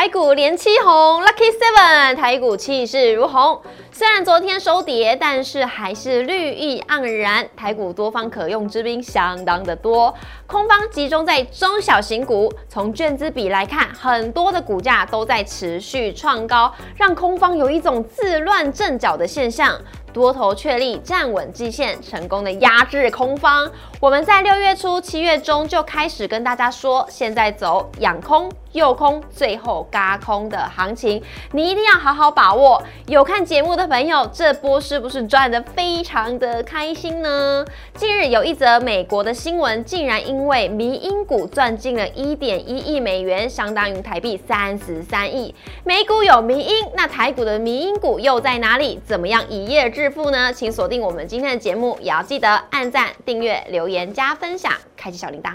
台股连七红，Lucky Seven，台股气势如虹。虽然昨天收跌，但是还是绿意盎然。台股多方可用之兵相当的多，空方集中在中小型股。从卷资比来看，很多的股价都在持续创高，让空方有一种自乱阵脚的现象。多头确立站稳季线，成功的压制空方。我们在六月初、七月中就开始跟大家说，现在走养空。诱空，最后嘎空的行情，你一定要好好把握。有看节目的朋友，这波是不是赚得非常的开心呢？近日有一则美国的新闻，竟然因为迷因股赚进了一点一亿美元，相当于台币三十三亿。美股有迷因，那台股的迷因股又在哪里？怎么样一夜致富呢？请锁定我们今天的节目，也要记得按赞、订阅、留言、加分享，开启小铃铛。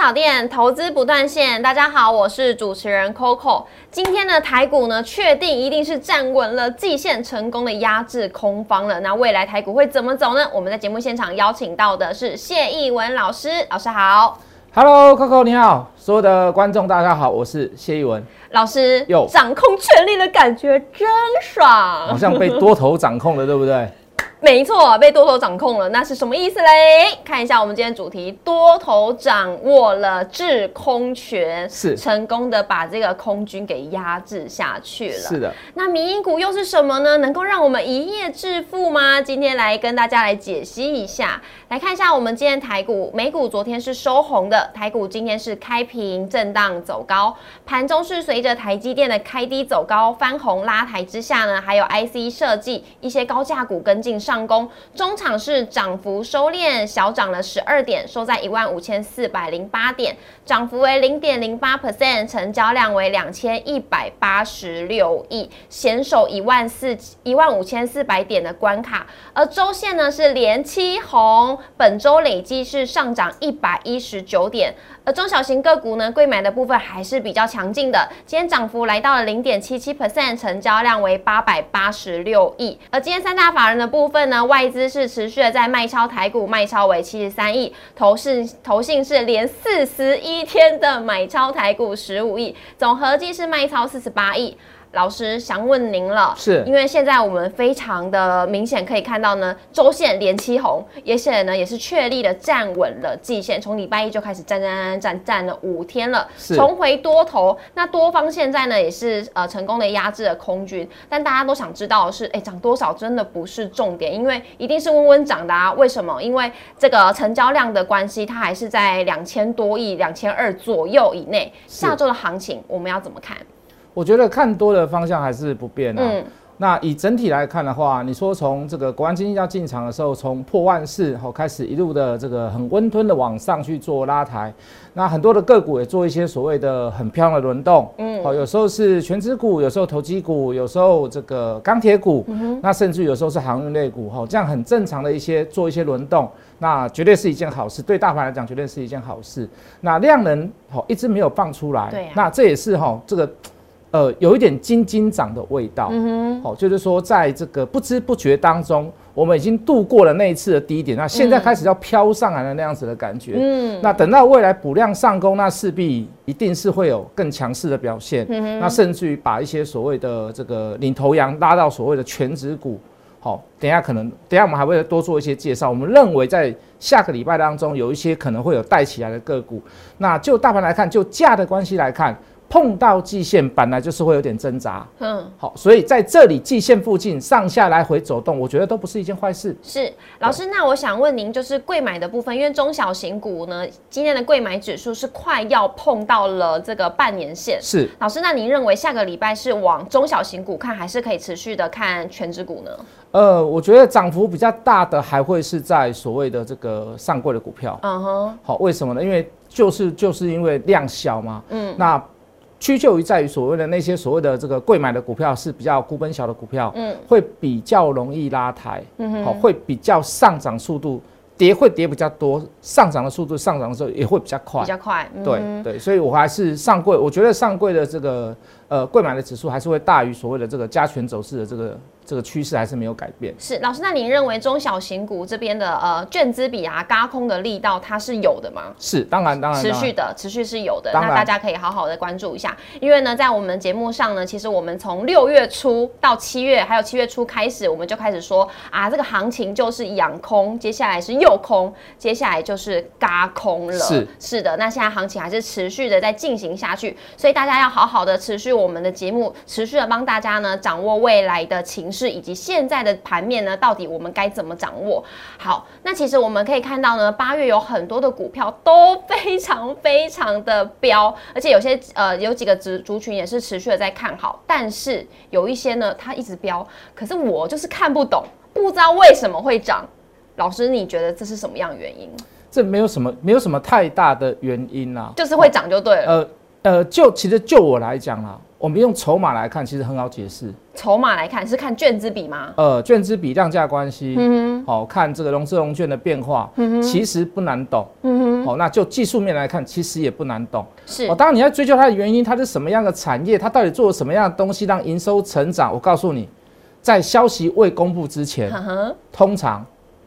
股市的炒店投资不断线，大家好，我是主持人 Coco。今天的台股呢，确定一定是站稳了季线，成功的压制空方了。那未来台股会怎么走呢？我们在节目现场邀请到的是谢义文老师，老师好。Hello，Coco 你好，所有的观众大家好，我是谢义文老师。有掌控权力的感觉真爽，好像被多头掌控了，对不对？没错，被多头掌控了，那是什么意思嘞？看一下我们今天主题，多头掌握了制空权，是成功的把这个空军给压制下去了。是的，那民营股又是什么呢？能够让我们一夜致富吗？今天来跟大家来解析一下。来看一下我们今天台股，美股昨天是收红的，台股今天是开平震荡走高，盘中是随着台积电的开低走高翻红拉抬之下呢，还有 IC 设计一些高价股跟进。上上攻，中场是涨幅收敛，小涨了十二点，收在一万五千四百零八点，涨幅为零点零八 percent，成交量为两千一百八十六亿，险守一万四一万五千四百点的关卡。而周线呢是连七红，本周累计是上涨一百一十九点。而中小型个股呢，贵买的部分还是比较强劲的，今天涨幅来到了零点七七 percent，成交量为八百八十六亿。而今天三大法人的部分呢，外资是持续的在卖超台股，卖超为七十三亿，投信投信是连四十一天的买超台股十五亿，总合计是卖超四十八亿。老师想问您了，是因为现在我们非常的明显可以看到呢，周线连七红，而且呢也是确立的站稳了季线，从礼拜一就开始站站站站了五天了，重回多头。那多方现在呢也是呃成功的压制了空军，但大家都想知道的是，哎，涨多少真的不是重点，因为一定是温温涨的啊。为什么？因为这个成交量的关系，它还是在两千多亿、两千二左右以内。下周的行情我们要怎么看？我觉得看多的方向还是不变啊。嗯。那以整体来看的话，你说从这个国安基金要进场的时候，从破万四后开始一路的这个很温吞的往上去做拉抬，那很多的个股也做一些所谓的很漂亮的轮动。嗯。好，有时候是全资股，有时候投机股，有时候这个钢铁股，那甚至有时候是航运类股。哈，这样很正常的一些做一些轮动，那绝对是一件好事，对大盘来讲绝对是一件好事。那量能好一直没有放出来。对。那这也是哈这个。呃，有一点金金涨的味道，嗯哼，好，就是说，在这个不知不觉当中，我们已经度过了那一次的低点，那现在开始要飘上来的那样子的感觉，嗯，那等到未来补量上攻，那势必一定是会有更强势的表现，嗯哼，那甚至于把一些所谓的这个领头羊拉到所谓的全指股，好，等下可能，等下我们还会多做一些介绍，我们认为在下个礼拜当中，有一些可能会有带起来的个股，那就大盘来看，就价的关系来看。碰到季线本来就是会有点挣扎，嗯，好，所以在这里季线附近上下来回走动，我觉得都不是一件坏事。是老师，那我想问您，就是贵买的部分，因为中小型股呢，今天的贵买指数是快要碰到了这个半年线。是老师，那您认为下个礼拜是往中小型股看，还是可以持续的看全指股呢？呃，我觉得涨幅比较大的还会是在所谓的这个上柜的股票。嗯哼，好，为什么呢？因为就是就是因为量小嘛。嗯，那。屈就于在于所谓的那些所谓的这个贵买的股票是比较股本小的股票，嗯，会比较容易拉抬，嗯哼，好，会比较上涨速度跌会跌比较多，上涨的速度上涨的时候也会比较快比。较快。嗯对对，所以我还是上柜，我觉得上柜的这个呃贵买的指数还是会大于所谓的这个加权走势的这个这个趋势还是没有改变。是老师，那您认为中小型股这边的呃券资比啊、嘎空的力道，它是有的吗？是，当然当然，持续的，持续是有的。那大家可以好好的关注一下，因为呢，在我们节目上呢，其实我们从六月初到七月，还有七月初开始，我们就开始说啊，这个行情就是养空，接下来是右空，接下来就是嘎空了。是是的，那现在行情还是持续的在进行下去，所以大家要好好的持续我们的节目，持续的帮大家呢掌握未来的情势以及现在的盘面呢，到底我们该怎么掌握？好，那其实我们可以看到呢，八月有很多的股票都 非常非常的飙，而且有些呃有几个族族群也是持续的在看好，但是有一些呢它一直飙，可是我就是看不懂，不知道为什么会涨。老师，你觉得这是什么样的原因？这没有什么没有什么太大的原因啦、就是会涨就对了。呃呃，就其实就我来讲啦，我们用筹码来看，其实很好解释。筹码来看是看券资比吗？呃，券资比量价关系，嗯好、看这个融资融券的变化，嗯其实不难懂，嗯哼，好、那就技术面来看，其实也不难懂。是哦，当然你要追究它的原因，它是什么样的产业，它到底做了什么样的东西让营收成长？我告诉你，在消息未公布之前，呵呵，通常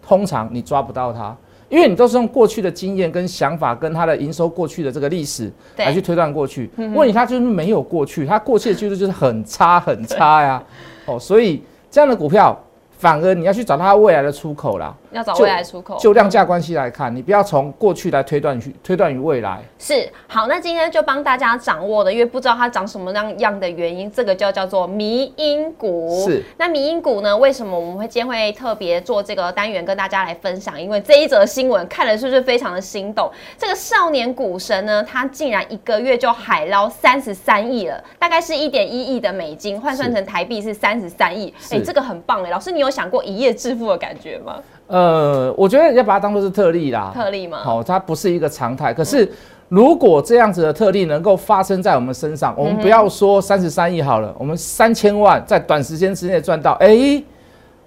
通常你抓不到它，因为你都是用过去的经验跟想法跟它的营收过去的这个历史对来去推断过去。问题它就是没有过去，它过去的技术就是很差很差呀。哦，所以这样的股票反而你要去找它未来的出口啦。要找未来出口。就量价关系来看，你不要从过去来推断去推断于未来。是好，那今天就帮大家掌握的，因为不知道它长什么样样的原因，这个就叫做迷因股。是，那迷因股呢？为什么我们会今天会特别做这个单元跟大家来分享？因为这一则新闻看了是不是非常的心动？这个少年股神呢，他竟然一个月就海捞三十三亿了，大概是一点一亿的美金，换算成台币是三十三亿。哎、是这个很棒哎！老师，你有想过一夜致富的感觉吗？呃，我觉得要把它当做是特例啦。特例吗？好、它不是一个常态。可是，如果这样子的特例能够发生在我们身上，我们不要说三十三亿好了，我们三千万在短时间之内赚到，哎、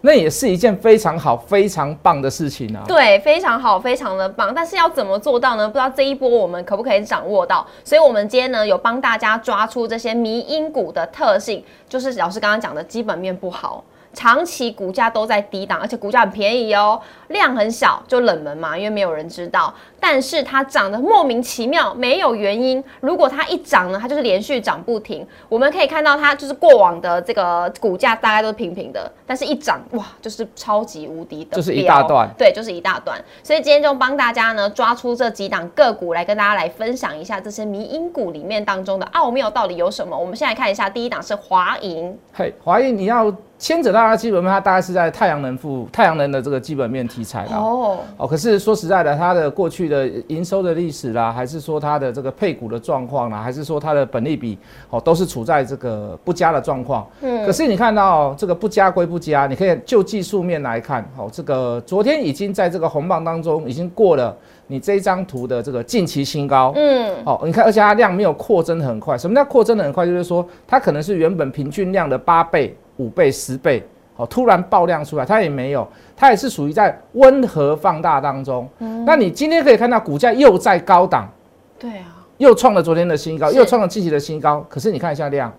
那也是一件非常好、非常棒的事情啊。对，非常好，非常的棒。但是要怎么做到呢？不知道这一波我们可不可以掌握到？所以，我们今天呢有帮大家抓出这些迷因股的特性，就是老师刚刚讲的基本面不好。长期股价都在低档，而且股价很便宜哦，量很小，就冷门嘛，因为没有人知道。但是它涨得莫名其妙，没有原因。如果它一涨呢，它就是连续涨不停。我们可以看到它就是过往的这个股价大概都是平平的，但是一涨哇，就是超级无敌的就是一大段对，就是一大段。所以今天就帮大家呢抓出这几档个股来跟大家来分享一下这些迷因股里面当中的奥妙到底有什么。我们先来看一下，第一档是华银，嘿，华银你要牵扯到它基本面，它大概是在太阳能附太阳能的这个基本面题材啦。哦，哦，可是说实在的，它的过去的营收的历史啦，还是说它的这个配股的状况啦，还是说它的本利比，哦，都是处在这个不佳的状况。嗯，可是你看到这个不佳归不佳，你可以就技术面来看，哦，这个昨天已经在这个红棒当中已经过了你这一张图的这个近期新高。嗯，哦，你看，而且它量没有扩增得很快。什么叫扩增的很快？就是说它可能是原本平均量的八倍、五倍、十倍，哦，突然爆量出来，它也没有，它也是属于在温和放大当中。嗯那你今天可以看到股价又在高档，对啊，又创了昨天的新高，又创了近期的新高。可是你看一下量，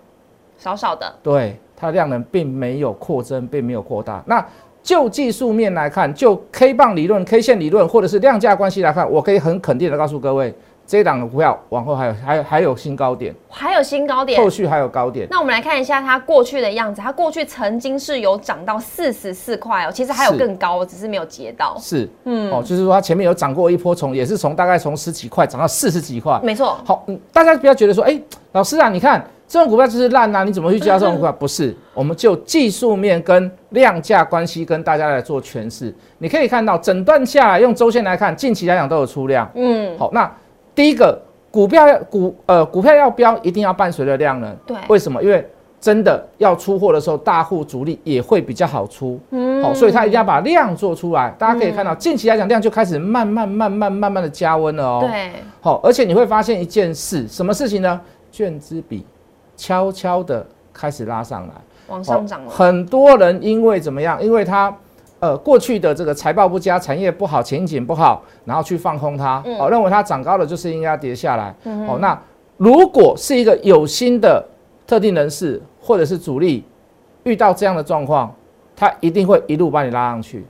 少少的，对它的量能并没有扩增，并没有扩大。那就技术面来看，就 K 棒理论、K 线理论，或者是量价关系来看，我可以很肯定的告诉各位，这一档的股票往后还有还有还有新高点，还有新高点后。续还有高点。那我们来看一下它过去的样子，它过去曾经是有涨到四十四块哦，其实还有更高，只是没有截到。是，嗯，哦，就是说它前面有涨过一波，从也是从大概从十几块涨到四十几块。没错，好，嗯，大家不要觉得说，哎、老师啊，你看这种股票就是烂啊，你怎么去加这种股票？不是，我们就技术面跟量价关系跟大家来做诠释。你可以看到整段下来，用周线来看，近期来讲都有出量。嗯，好，那第一个股票要股呃股票要标，一定要伴随着量能。对为什么？因为真的要出货的时候，大户主力也会比较好出。嗯好，所以它一定要把量做出来。大家可以看到，近期来讲，量就开始慢慢慢慢慢慢的加温了哦。对，好，而且你会发现一件事，什么事情呢？券资比悄悄的开始拉上来，往上涨了。很多人因为怎么样？因为他呃过去的这个财报不佳、产业不好、前景不好，然后去放空它，哦，认为它涨高了就是应该跌下来。哦，那如果是一个有心的特定人士或者是主力遇到这样的状况，他一定会一路把你拉上去。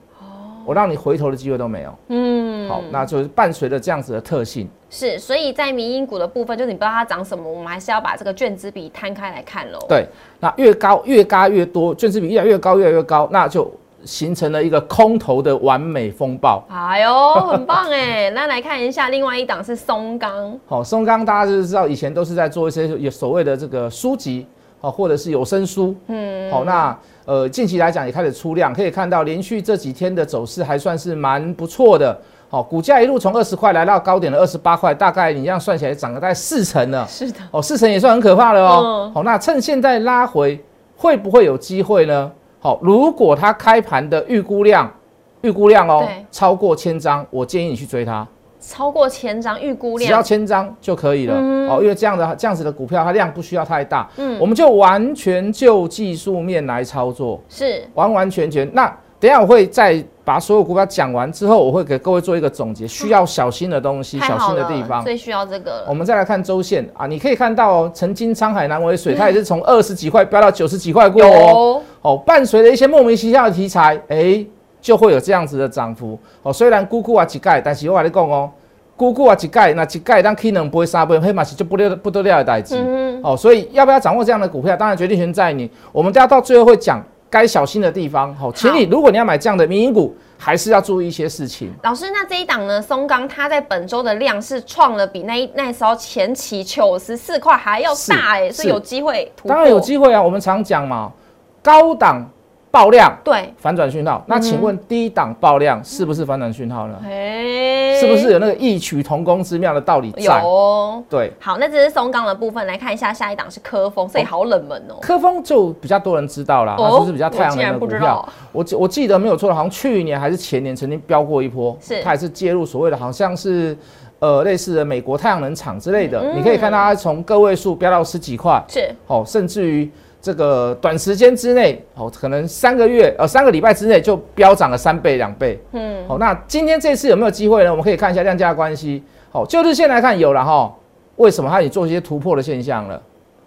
我让你回头的机会都没有。嗯，好，那就是伴随着这样子的特性。是，所以在民营股的部分，就是你不知道它涨什么，我们还是要把这个卷资比摊开来看喽。对，那越高越嘎越多，卷资比越来越高越来越高，那就形成了一个空头的完美风暴。哎呦，很棒哎！那来看一下，另外一档是松钢。好，松钢大家就是知道，以前都是在做一些有所谓的这个书籍，好，或者是有声书。嗯，好，那。呃，近期来讲也开始出量，可以看到连续这几天的走势还算是蛮不错的。好，股价一路从二十块来到高点的二十八块，大概你这样算起来涨了大概四成了。是的，哦，四成也算很可怕了哦。好，那趁现在拉回，会不会有机会呢？好，如果它开盘的预估量，预估量哦，超过千张，我建议你去追它。超过千张预估量，只要千张就可以了。哦，因为这样的这样子的股票，它量不需要太大，嗯，我们就完全就技术面来操作，是。完完全全。那等下我会再把所有股票讲完之后，我会给各位做一个总结，需要小心的东西，小心的地方，最需要这个。我们再来看周线。啊，你可以看到哦，曾经沧海难为水，它也是从二十几块飙到九十几块过哦，哦，伴随着一些莫名其妙的题材，哎。就会有这样子的涨幅哦。虽然姑姑啊几盖，但是我跟你讲哦，姑姑啊几盖，那几盖当可能不会杀不黑马是就不得不得了的代志哦。所以要不要掌握这样的股票，当然决定权在你。我们都要到最后会讲该小心的地方。好，请你如果你要买这样的民营股，还是要注意一些事情。老师，那这一档呢？松钢它在本周的量是创了比那一那时候前期九十四块还要大哎，所以有机会突破。当然有机会啊，我们常讲嘛，高档。爆量对反转讯号，那请问低档爆量是不是反转讯号呢？是不是有那个异曲同工之妙的道理在？有对。好，那这是松钢的部分，来看一下下一档是科峰，所以好冷门哦。科峰就比较多人知道啦，它就是比较太阳能的股票。我我记得没有错的，好像去年还是前年曾经飙过一波，是它也是介入所谓的，好像是呃类似的美国太阳能厂之类的。你可以看到它从个位数飙到十几块，是哦，甚至于。这个短时间之内，哦，可能三个月，呃，三个礼拜之内就飙涨了三倍、两倍。嗯，好，那今天这次有没有机会呢？我们可以看一下量价关系。好，就日线来看有了哈。为什么它也做一些突破的现象了？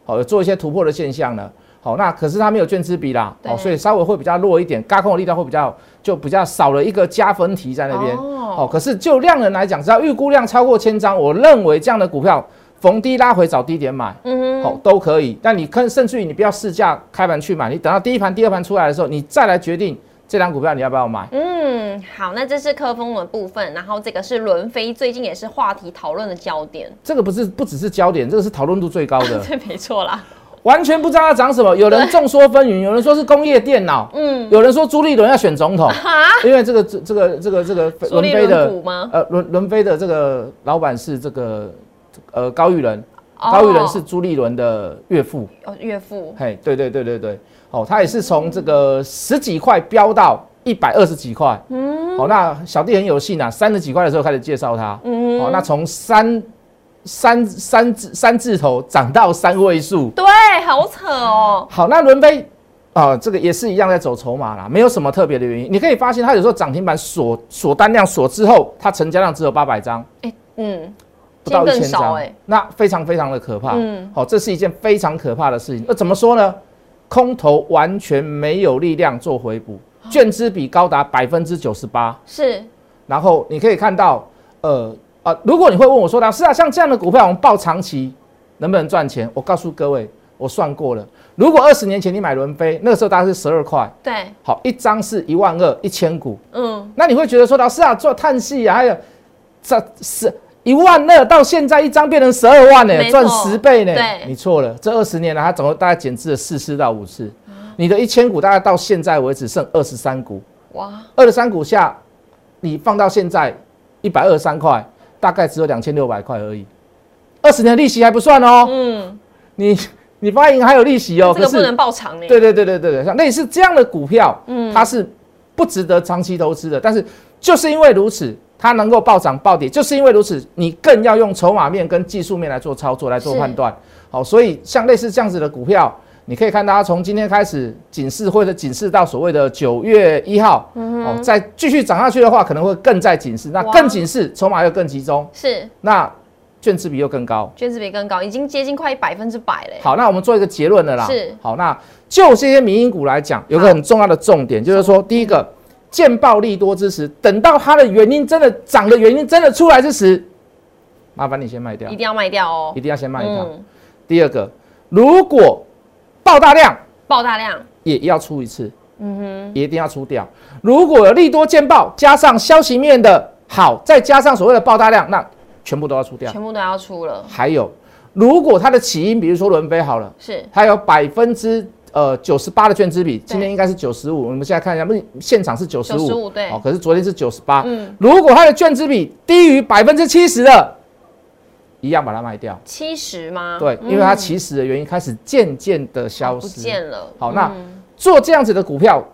好，有做一些突破的现象了。好，那可是它没有卷之比啦，哦，所以稍微会比较弱一点，轧空的力道会比较就比较少了一个加分题在那边。哦，可是就量能来讲，只要预估量超过千张，我认为这样的股票。逢低拉回找低点买，嗯哼，好都可以。但你看，甚至于你不要试价开盘去买，你等到第一盘、第二盘出来的时候，你再来决定这张股票你要不要买。嗯，好，那这是科峰的部分，然后这个是伦飞，最近也是话题讨论的焦点。这个不是不只是焦点，这个是讨论度最高的。这没错啦，完全不知道它涨什么。有人众说纷纭，有人说是工业电脑，嗯，有人说朱立伦要选总统，因为这个这这个这个这个伦飞的呃伦伦飞的这个老板是这个。呃，高玉仁，高玉仁是朱立伦的岳父。哦，岳父。嘿，对对对对对，哦，他也是从这个十几块飙到一百二十几块。嗯。哦，那小弟很有幸啊，三十几块的时候开始介绍他。嗯。哦，那从三三三字三字头涨到三位数。对，好扯哦。好，那伦飞啊，这个也是一样在走筹码啦，没有什么特别的原因。你可以发现，他有时候涨停板锁锁单量锁之后，它成交量只有八百张。哎，嗯。不到一千张，那非常非常的可怕。嗯，好，这是一件非常可怕的事情。那怎么说呢？空头完全没有力量做回补，券资比高达百分之九十八。是，然后你可以看到，呃啊，如果你会问我说的是啊，像这样的股票，我们报长期能不能赚钱？我告诉各位，我算过了，如果二十年前你买伦飞，那个时候大概是十二块。对，好，一张是一万二，一千股。嗯，那你会觉得说，老师啊，做碳系啊，还有这是。一万二到现在一张变成十二万呢，赚十倍呢。对，你错了，这二十年来它总共大概减资了四次到五次。你的一千股大概到现在为止剩二十三股。哇，二十三股下，你放到现在一百二十三块，大概只有两千六百块而已。二十年利息还不算哦。嗯，你你发银还有利息哦，这个不能爆长呢。对对对对对对，像类似这样的股票，嗯，它是不值得长期投资的。但是就是因为如此。它能够暴涨暴跌，就是因为如此，你更要用筹码面跟技术面来做操作来做判断。好，所以像类似这样子的股票，你可以看到它从今天开始警示，或者警示到所谓的九月一号，哦，再继续涨下去的话，可能会更再警示，那更警示，筹码又更集中，是那券资比又更高。卷子比更高，已经接近快百分之百嘞。好，那我们做一个结论了啦。是好，那就这些民营股来讲，有个很重要的重点，就是说，第一个，见暴利多之时，等到它的原因真的涨的原因真的出来之时，麻烦你先卖掉一，定要卖掉哦一。定要先卖掉。嗯，第二个，如果爆大量，爆大量，也要出一次，嗯哼，也一定要出掉。如果有利多见报，加上消息面的好，再加上所谓的爆大量，那全部都要出掉。全部都要出了。还有，如果它的起因，比如说伦飞好了。是它有百分之呃九十八的券资比，今天应该是九十五。我们现在看一下，目现场是九十五，对哦，可是昨天是九十八。嗯如果它的券资比低于百分之七十的，一样把它卖掉。七十吗？对，因为它起始的原因开始渐渐的消失不失。见了。好，那嗯做这样子的股票，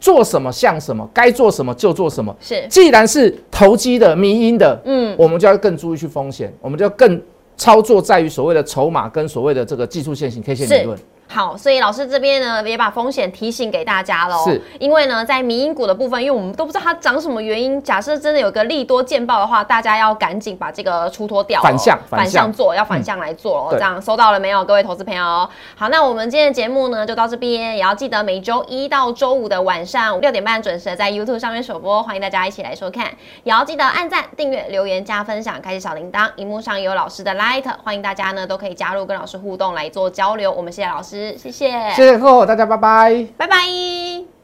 做什么像什么，该做什么就做什么。是既然是投机的、迷因的，嗯我们就要更注意去风险，我们就要更操作在于所谓的筹码跟所谓的这个技术线型 K 线理论。好，所以老师这边呢也把风险提醒给大家喽。是，因为呢在民营股的部分，因为我们都不知道它涨什么原因，假设真的有个利多见报的话，大家要赶紧把这个出脱掉哦，反向反反向向做，要反向来做哦。对这样收到了没有，各位投资朋友？好，那我们今天的节目呢就到这边，也要记得每周一到周五的晚上六点半准时地在 YouTube 上面首播，欢迎大家一起来收看，也要记得按赞、订阅、留言、加分享，开启小铃铛。荧幕上有老师的 Light，欢迎大家呢都可以加入跟老师互动来做交流。我们谢谢老谢谢。谢谢客户大家拜拜拜拜